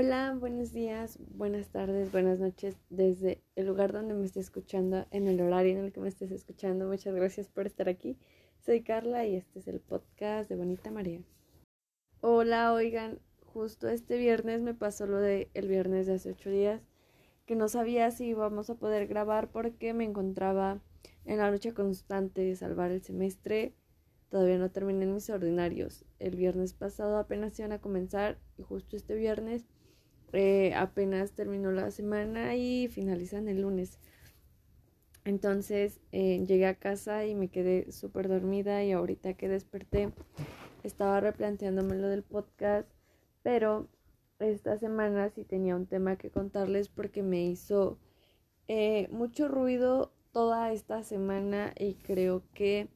Hola, buenos días, buenas tardes, buenas noches desde el lugar donde me estés escuchando, en el horario en el que me estés escuchando. Muchas gracias por estar aquí. Soy Carla y este es el podcast de Bonita María. Hola, oigan, justo este viernes me pasó lo de el viernes de hace ocho días, que no sabía si íbamos a poder grabar porque me encontraba en la lucha constante de salvar el semestre. Todavía no terminé mis ordinarios. El viernes pasado apenas iban a comenzar y justo este viernes eh, apenas terminó la semana y finalizan el lunes. Entonces eh, llegué a casa y me quedé súper dormida y ahorita que desperté estaba replanteándome lo del podcast, pero esta semana sí tenía un tema que contarles porque me hizo eh, mucho ruido toda esta semana y creo que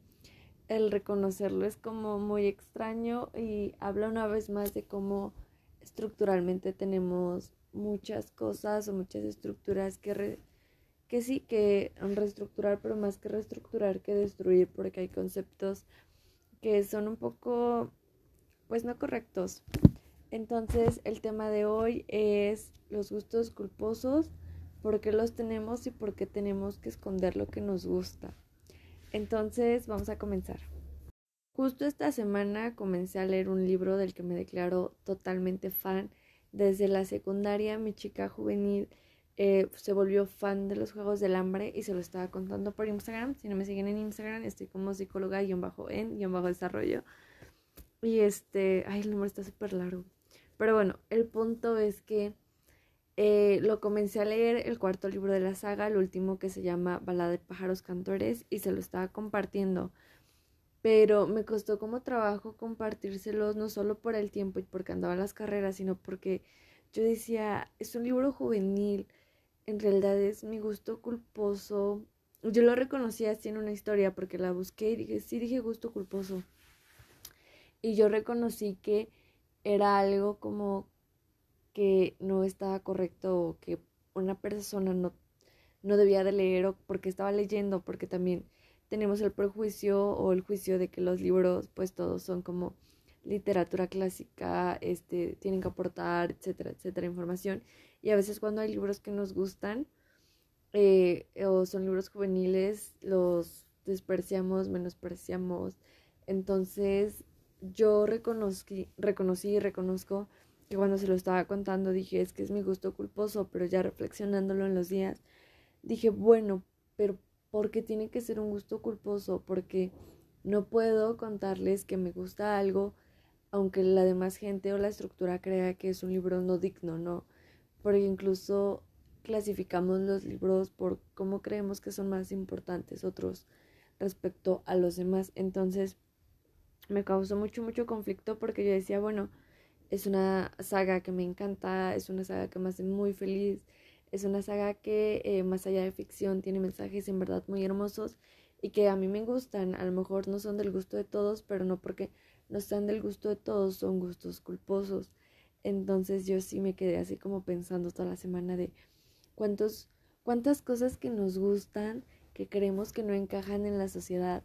el reconocerlo es como muy extraño y habla una vez más de cómo estructuralmente tenemos muchas cosas o muchas estructuras que, que sí, que reestructurar, pero más que reestructurar que destruir, porque hay conceptos que son un poco, pues no correctos. Entonces, el tema de hoy es los gustos culposos, por qué los tenemos y por qué tenemos que esconder lo que nos gusta. Entonces, vamos a comenzar. Justo esta semana comencé a leer un libro del que me declaro totalmente fan. Desde la secundaria, mi chica juvenil eh, se volvió fan de los Juegos del Hambre y se lo estaba contando por Instagram. Si no me siguen en Instagram, estoy como psicóloga-en-desarrollo. Y este, ay, el número está súper largo. Pero bueno, el punto es que eh, lo comencé a leer el cuarto libro de la saga, el último que se llama Balada de pájaros cantores, y se lo estaba compartiendo pero me costó como trabajo compartírselos, no solo por el tiempo y porque andaba en las carreras, sino porque yo decía, es un libro juvenil, en realidad es mi gusto culposo. Yo lo reconocí así en una historia porque la busqué y dije, sí, dije gusto culposo. Y yo reconocí que era algo como que no estaba correcto o que una persona no, no debía de leer o porque estaba leyendo, porque también tenemos el prejuicio o el juicio de que los libros pues todos son como literatura clásica, este, tienen que aportar, etcétera, etcétera, información. Y a veces cuando hay libros que nos gustan eh, o son libros juveniles, los despreciamos, menospreciamos. Entonces yo reconocí, reconocí y reconozco que cuando se lo estaba contando dije, es que es mi gusto culposo, pero ya reflexionándolo en los días, dije, bueno, pero porque tiene que ser un gusto culposo, porque no puedo contarles que me gusta algo aunque la demás gente o la estructura crea que es un libro no digno, ¿no? Porque incluso clasificamos los libros por cómo creemos que son más importantes otros respecto a los demás. Entonces me causó mucho, mucho conflicto porque yo decía, bueno, es una saga que me encanta, es una saga que me hace muy feliz, es una saga que, eh, más allá de ficción, tiene mensajes en verdad muy hermosos y que a mí me gustan. A lo mejor no son del gusto de todos, pero no porque no sean del gusto de todos, son gustos culposos. Entonces yo sí me quedé así como pensando toda la semana de cuántos, cuántas cosas que nos gustan, que creemos que no encajan en la sociedad,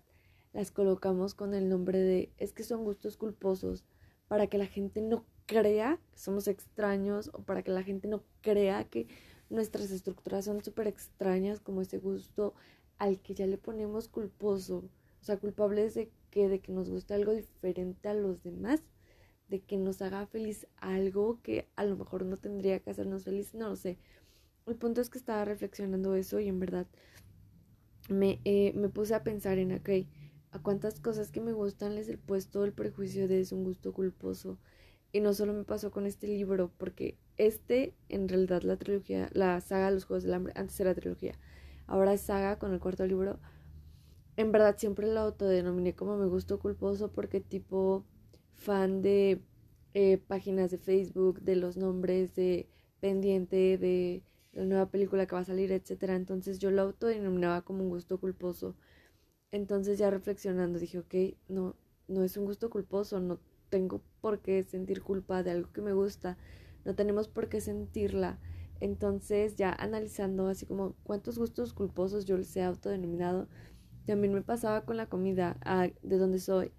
las colocamos con el nombre de es que son gustos culposos para que la gente no crea que somos extraños o para que la gente no crea que nuestras estructuras son súper extrañas, como ese gusto al que ya le ponemos culposo, o sea, culpables de que, de que nos guste algo diferente a los demás, de que nos haga feliz algo que a lo mejor no tendría que hacernos feliz, no lo sé. El punto es que estaba reflexionando eso y en verdad me, eh, me puse a pensar en, ok, a cuántas cosas que me gustan les he puesto el prejuicio de es un gusto culposo. Y no solo me pasó con este libro, porque este, en realidad, la trilogía, la saga Los Juegos del Hambre, antes era trilogía, ahora es saga con el cuarto libro. En verdad, siempre lo autodenominé como me gustó culposo porque, tipo, fan de eh, páginas de Facebook, de los nombres, de pendiente, de la nueva película que va a salir, etcétera. Entonces, yo lo autodenominaba como un gusto culposo. Entonces, ya reflexionando, dije, ok, no, no es un gusto culposo, no tengo por qué sentir culpa de algo que me gusta no tenemos por qué sentirla. Entonces, ya analizando así como cuántos gustos culposos yo les he autodenominado, también me pasaba con la comida, de donde soy.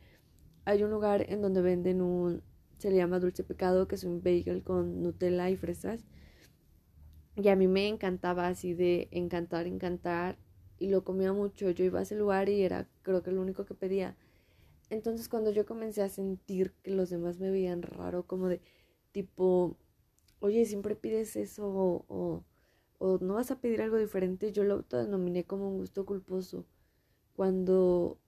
Hay un lugar en donde venden un se le llama dulce pecado, que es un bagel con Nutella y fresas. Y a mí me encantaba así de encantar, encantar. Y lo comía mucho. Yo iba a ese lugar y era creo que lo único que pedía. Entonces cuando yo comencé a sentir que los demás me veían raro, como de tipo, oye, siempre pides eso o, o, no vas a pedir algo diferente, yo lo autodenominé como un gusto culposo. Cuando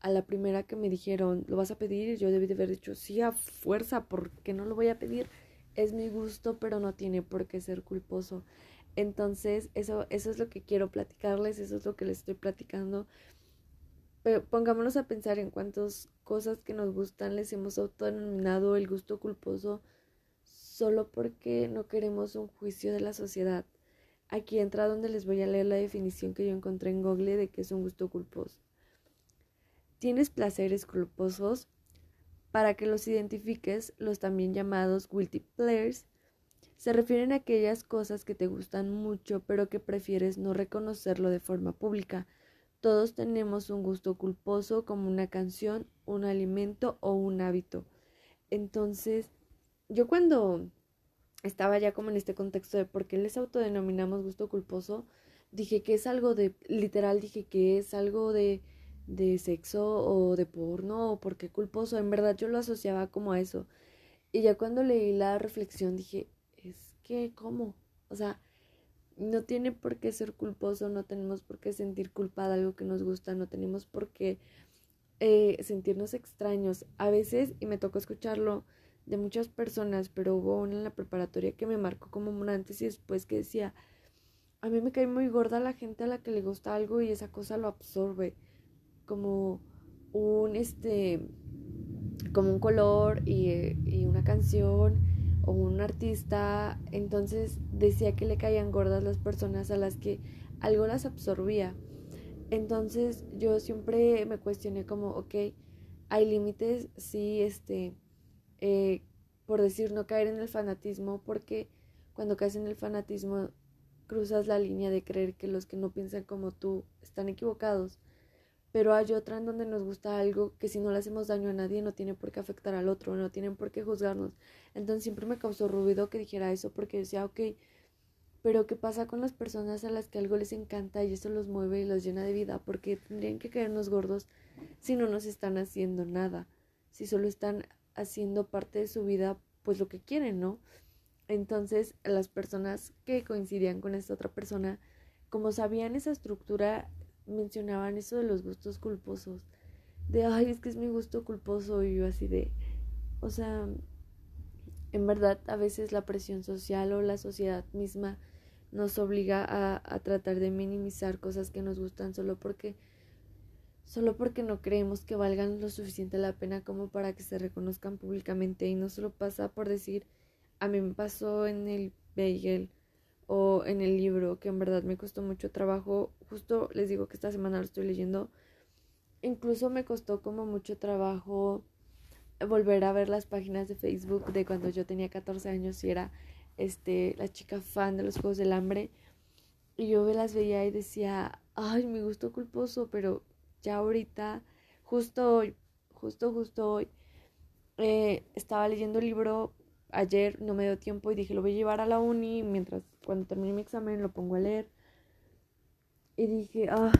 a la primera que me dijeron, ¿lo vas a pedir? Yo debí de haber dicho, sí, a fuerza, porque no lo voy a pedir? Es mi gusto, pero no tiene por qué ser culposo. Entonces, eso, eso es lo que quiero platicarles, eso es lo que les estoy platicando pero pongámonos a pensar en cuántas cosas que nos gustan les hemos autodenominado el gusto culposo solo porque no queremos un juicio de la sociedad. Aquí entra donde les voy a leer la definición que yo encontré en Google de qué es un gusto culposo. Tienes placeres culposos. Para que los identifiques, los también llamados guilty pleasures se refieren a aquellas cosas que te gustan mucho pero que prefieres no reconocerlo de forma pública todos tenemos un gusto culposo como una canción, un alimento o un hábito. Entonces, yo cuando estaba ya como en este contexto de por qué les autodenominamos gusto culposo, dije que es algo de, literal dije que es algo de, de sexo o de porno o por qué culposo. En verdad yo lo asociaba como a eso. Y ya cuando leí la reflexión dije, es que, ¿cómo? O sea, no tiene por qué ser culposo, no tenemos por qué sentir culpa de algo que nos gusta, no tenemos por qué eh, sentirnos extraños. A veces, y me tocó escucharlo de muchas personas, pero hubo una en la preparatoria que me marcó como un antes y después que decía, a mí me cae muy gorda la gente a la que le gusta algo y esa cosa lo absorbe como un este como un color y, y una canción o un artista, entonces decía que le caían gordas las personas a las que algo las absorbía. Entonces yo siempre me cuestioné como, ok, hay límites, sí, este, eh, por decir no caer en el fanatismo, porque cuando caes en el fanatismo cruzas la línea de creer que los que no piensan como tú están equivocados pero hay otra en donde nos gusta algo que si no le hacemos daño a nadie no tiene por qué afectar al otro, no tienen por qué juzgarnos. Entonces siempre me causó ruido que dijera eso porque decía, ok, pero ¿qué pasa con las personas a las que algo les encanta y eso los mueve y los llena de vida? Porque tendrían que caernos gordos si no nos están haciendo nada, si solo están haciendo parte de su vida, pues lo que quieren, ¿no? Entonces las personas que coincidían con esta otra persona, como sabían esa estructura mencionaban eso de los gustos culposos. De, ay, es que es mi gusto culposo. Y yo así de, o sea, en verdad a veces la presión social o la sociedad misma nos obliga a, a tratar de minimizar cosas que nos gustan solo porque solo porque no creemos que valgan lo suficiente la pena como para que se reconozcan públicamente y no solo pasa por decir a mí me pasó en el bagel o en el libro, que en verdad me costó mucho trabajo. Justo les digo que esta semana lo estoy leyendo. Incluso me costó como mucho trabajo volver a ver las páginas de Facebook de cuando yo tenía 14 años y era este la chica fan de los Juegos del Hambre. Y yo las veía y decía, ay, mi gusto culposo, pero ya ahorita, justo hoy, justo, justo hoy, eh, estaba leyendo el libro ayer no me dio tiempo y dije, lo voy a llevar a la uni, mientras cuando termine mi examen lo pongo a leer. Y dije, ah,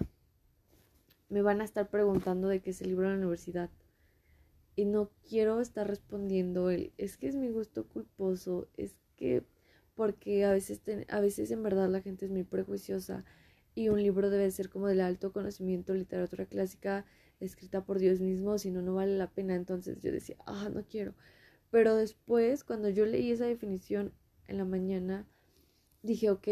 me van a estar preguntando de qué es el libro de la universidad. Y no quiero estar respondiendo el, es que es mi gusto culposo, es que porque a veces, a veces en verdad la gente es muy prejuiciosa y un libro debe ser como del alto conocimiento, literatura clásica escrita por Dios mismo, si no, no vale la pena. Entonces yo decía, ah, no quiero. Pero después, cuando yo leí esa definición en la mañana, dije, ok,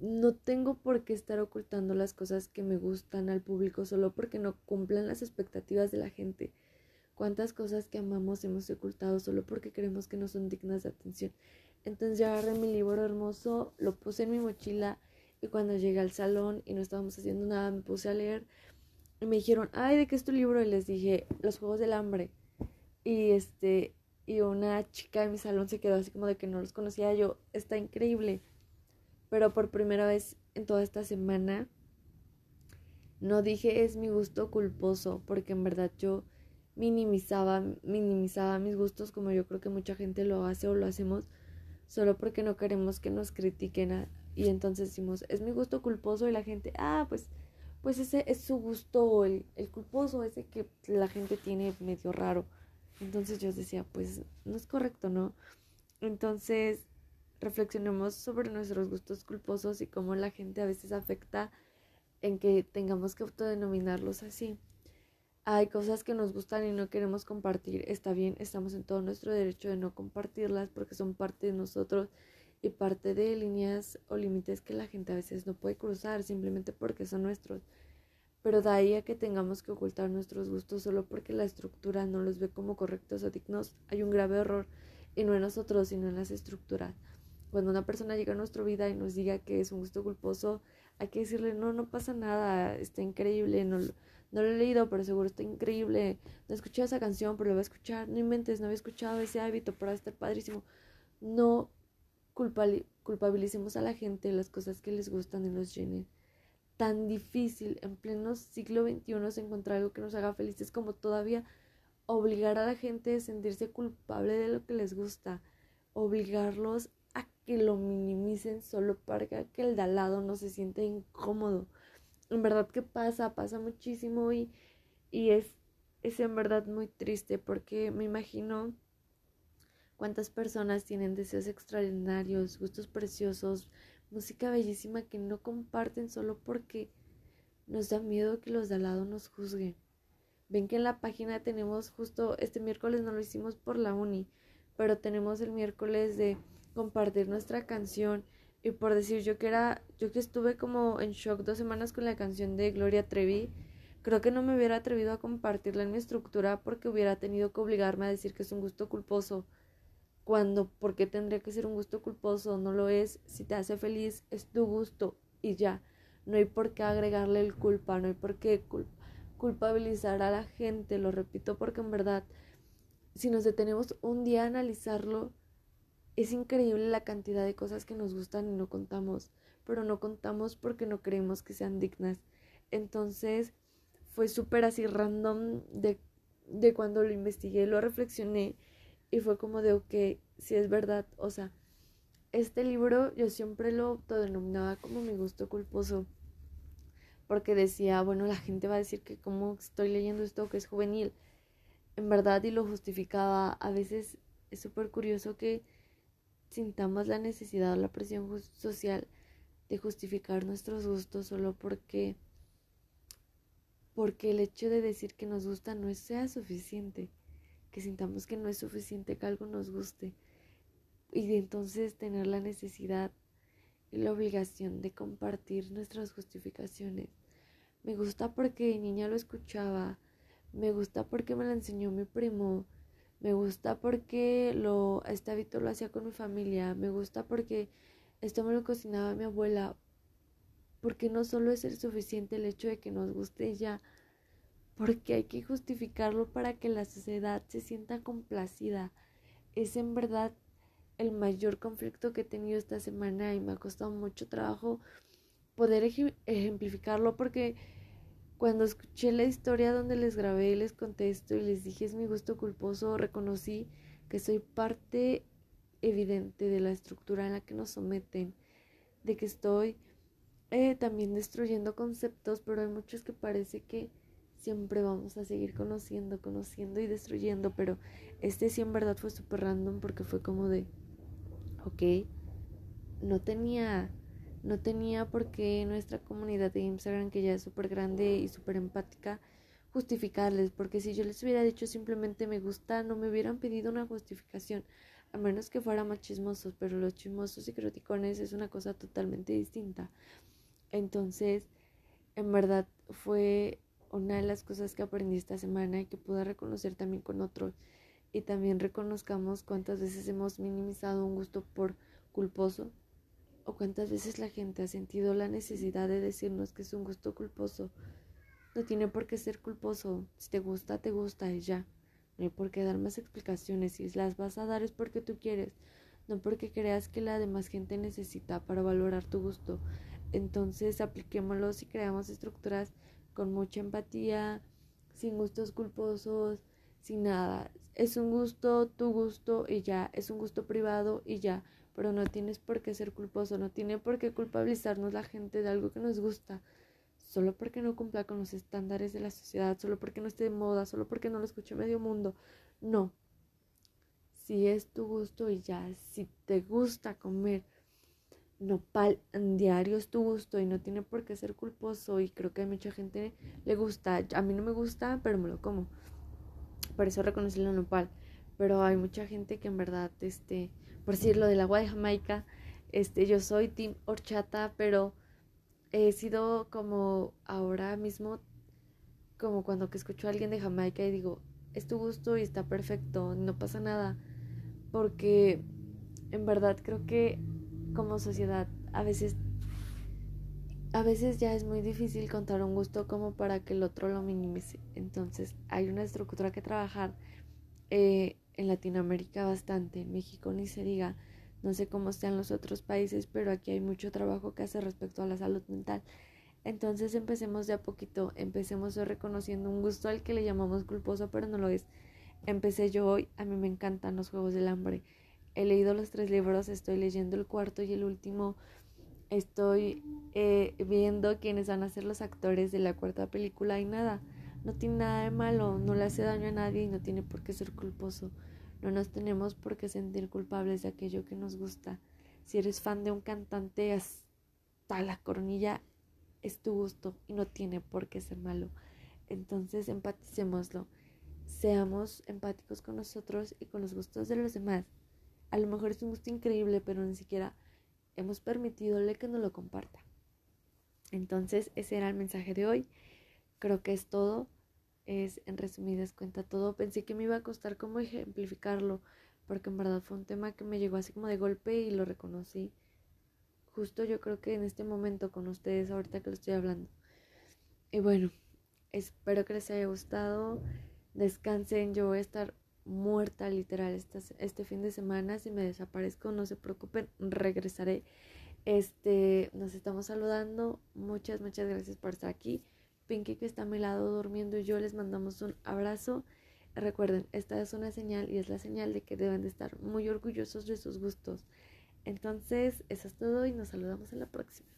no tengo por qué estar ocultando las cosas que me gustan al público solo porque no cumplen las expectativas de la gente. Cuántas cosas que amamos hemos ocultado solo porque creemos que no son dignas de atención. Entonces ya agarré mi libro hermoso, lo puse en mi mochila y cuando llegué al salón y no estábamos haciendo nada, me puse a leer y me dijeron, ay, ¿de qué es tu libro? Y les dije, Los Juegos del Hambre. Y este, y una chica de mi salón se quedó así como de que no los conocía yo. Está increíble. Pero por primera vez en toda esta semana no dije es mi gusto culposo, porque en verdad yo minimizaba, minimizaba mis gustos como yo creo que mucha gente lo hace o lo hacemos solo porque no queremos que nos critiquen y entonces decimos, es mi gusto culposo y la gente, ah, pues, pues ese es su gusto, el, el culposo, ese que la gente tiene medio raro. Entonces yo decía, pues no es correcto, ¿no? Entonces reflexionemos sobre nuestros gustos culposos y cómo la gente a veces afecta en que tengamos que autodenominarlos así. Hay cosas que nos gustan y no queremos compartir. Está bien, estamos en todo nuestro derecho de no compartirlas porque son parte de nosotros y parte de líneas o límites que la gente a veces no puede cruzar simplemente porque son nuestros. Pero de ahí a que tengamos que ocultar nuestros gustos solo porque la estructura no los ve como correctos o dignos, hay un grave error y no en nosotros, sino en las estructuras. Cuando una persona llega a nuestra vida y nos diga que es un gusto culposo, hay que decirle, no, no pasa nada, está increíble, no, no lo he leído, pero seguro está increíble, no he escuchado esa canción, pero lo voy a escuchar, no inventes, no había escuchado ese hábito, pero va a estar padrísimo. No culpabilicemos a la gente de las cosas que les gustan y los llenen. Tan difícil en pleno siglo XXI encontrar algo que nos haga felices como todavía obligar a la gente a sentirse culpable de lo que les gusta, obligarlos a que lo minimicen solo para que el de al lado no se sienta incómodo. En verdad que pasa, pasa muchísimo y, y es, es en verdad muy triste porque me imagino cuántas personas tienen deseos extraordinarios, gustos preciosos, música bellísima que no comparten solo porque nos da miedo que los de al lado nos juzguen. Ven que en la página tenemos justo este miércoles no lo hicimos por la uni, pero tenemos el miércoles de compartir nuestra canción y por decir yo que era yo que estuve como en shock dos semanas con la canción de Gloria Trevi creo que no me hubiera atrevido a compartirla en mi estructura porque hubiera tenido que obligarme a decir que es un gusto culposo cuando por qué tendría que ser un gusto culposo no lo es. Si te hace feliz es tu gusto y ya. No hay por qué agregarle el culpa no hay por qué culpabilizar a la gente. Lo repito porque en verdad si nos detenemos un día a analizarlo es increíble la cantidad de cosas que nos gustan y no contamos, pero no contamos porque no creemos que sean dignas. Entonces fue súper así random de, de cuando lo investigué, lo reflexioné y fue como de, ok, si es verdad, o sea, este libro yo siempre lo autodenominaba como mi gusto culposo porque decía, bueno, la gente va a decir que como estoy leyendo esto que es juvenil, en verdad y lo justificaba, a veces es súper curioso que sintamos la necesidad o la presión social de justificar nuestros gustos solo porque porque el hecho de decir que nos gusta no sea suficiente, que sintamos que no es suficiente que algo nos guste y de entonces tener la necesidad y la obligación de compartir nuestras justificaciones. Me gusta porque niña lo escuchaba, me gusta porque me lo enseñó mi primo, me gusta porque lo, este hábito lo hacía con mi familia. Me gusta porque esto me lo cocinaba mi abuela. Porque no solo es el suficiente el hecho de que nos guste ya. Porque hay que justificarlo para que la sociedad se sienta complacida. Es en verdad el mayor conflicto que he tenido esta semana y me ha costado mucho trabajo poder ejemplificarlo porque cuando escuché la historia donde les grabé y les contesto y les dije es mi gusto culposo, reconocí que soy parte evidente de la estructura en la que nos someten, de que estoy eh, también destruyendo conceptos, pero hay muchos que parece que siempre vamos a seguir conociendo, conociendo y destruyendo, pero este sí en verdad fue súper random porque fue como de, ok, no tenía no tenía por qué nuestra comunidad de Instagram, que ya es súper grande y súper empática, justificarles, porque si yo les hubiera dicho simplemente me gusta, no me hubieran pedido una justificación, a menos que fuera más chismosos, pero los chismosos y criticones es una cosa totalmente distinta. Entonces, en verdad fue una de las cosas que aprendí esta semana y que pude reconocer también con otros. Y también reconozcamos cuántas veces hemos minimizado un gusto por culposo ¿O cuántas veces la gente ha sentido la necesidad de decirnos que es un gusto culposo? No tiene por qué ser culposo. Si te gusta, te gusta y ya. No hay por qué dar más explicaciones. Si las vas a dar es porque tú quieres, no porque creas que la demás gente necesita para valorar tu gusto. Entonces apliquémoslo y creamos estructuras con mucha empatía, sin gustos culposos, sin nada. Es un gusto, tu gusto y ya, es un gusto privado y ya, pero no tienes por qué ser culposo, no tiene por qué culpabilizarnos la gente de algo que nos gusta, solo porque no cumpla con los estándares de la sociedad, solo porque no esté de moda, solo porque no lo escuche medio mundo. No. Si es tu gusto y ya, si te gusta comer nopal diario es tu gusto y no tiene por qué ser culposo y creo que a mucha gente le gusta, a mí no me gusta, pero me lo como. Por eso reconocí la nopal, pero hay mucha gente que en verdad este, por decirlo del agua de Jamaica, este yo soy team horchata, pero he sido como ahora mismo como cuando que escucho a alguien de Jamaica y digo, es tu gusto y está perfecto, no pasa nada, porque en verdad creo que como sociedad a veces a veces ya es muy difícil contar un gusto como para que el otro lo minimice. Entonces hay una estructura que trabajar eh, en Latinoamérica bastante, en México ni se diga, no sé cómo sean los otros países, pero aquí hay mucho trabajo que hacer respecto a la salud mental. Entonces empecemos de a poquito, empecemos reconociendo un gusto al que le llamamos culposo, pero no lo es. Empecé yo hoy, a mí me encantan los Juegos del Hambre he leído los tres libros, estoy leyendo el cuarto y el último. Estoy eh, viendo quiénes van a ser los actores de la cuarta película y nada, no tiene nada de malo, no le hace daño a nadie y no tiene por qué ser culposo. No nos tenemos por qué sentir culpables de aquello que nos gusta. Si eres fan de un cantante hasta la coronilla, es tu gusto y no tiene por qué ser malo. Entonces empaticémoslo. Seamos empáticos con nosotros y con los gustos de los demás. A lo mejor es un gusto increíble, pero ni siquiera hemos permitidole que nos lo comparta. Entonces, ese era el mensaje de hoy. Creo que es todo. Es en resumidas cuenta todo. Pensé que me iba a costar como ejemplificarlo, porque en verdad fue un tema que me llegó así como de golpe y lo reconocí. Justo yo creo que en este momento con ustedes, ahorita que lo estoy hablando. Y bueno, espero que les haya gustado. Descansen, yo voy a estar muerta literal este, este fin de semana. Si me desaparezco, no se preocupen, regresaré. Este, nos estamos saludando. Muchas, muchas gracias por estar aquí. Pinky que está a mi lado durmiendo y yo les mandamos un abrazo. Recuerden, esta es una señal y es la señal de que deben de estar muy orgullosos de sus gustos. Entonces, eso es todo y nos saludamos en la próxima.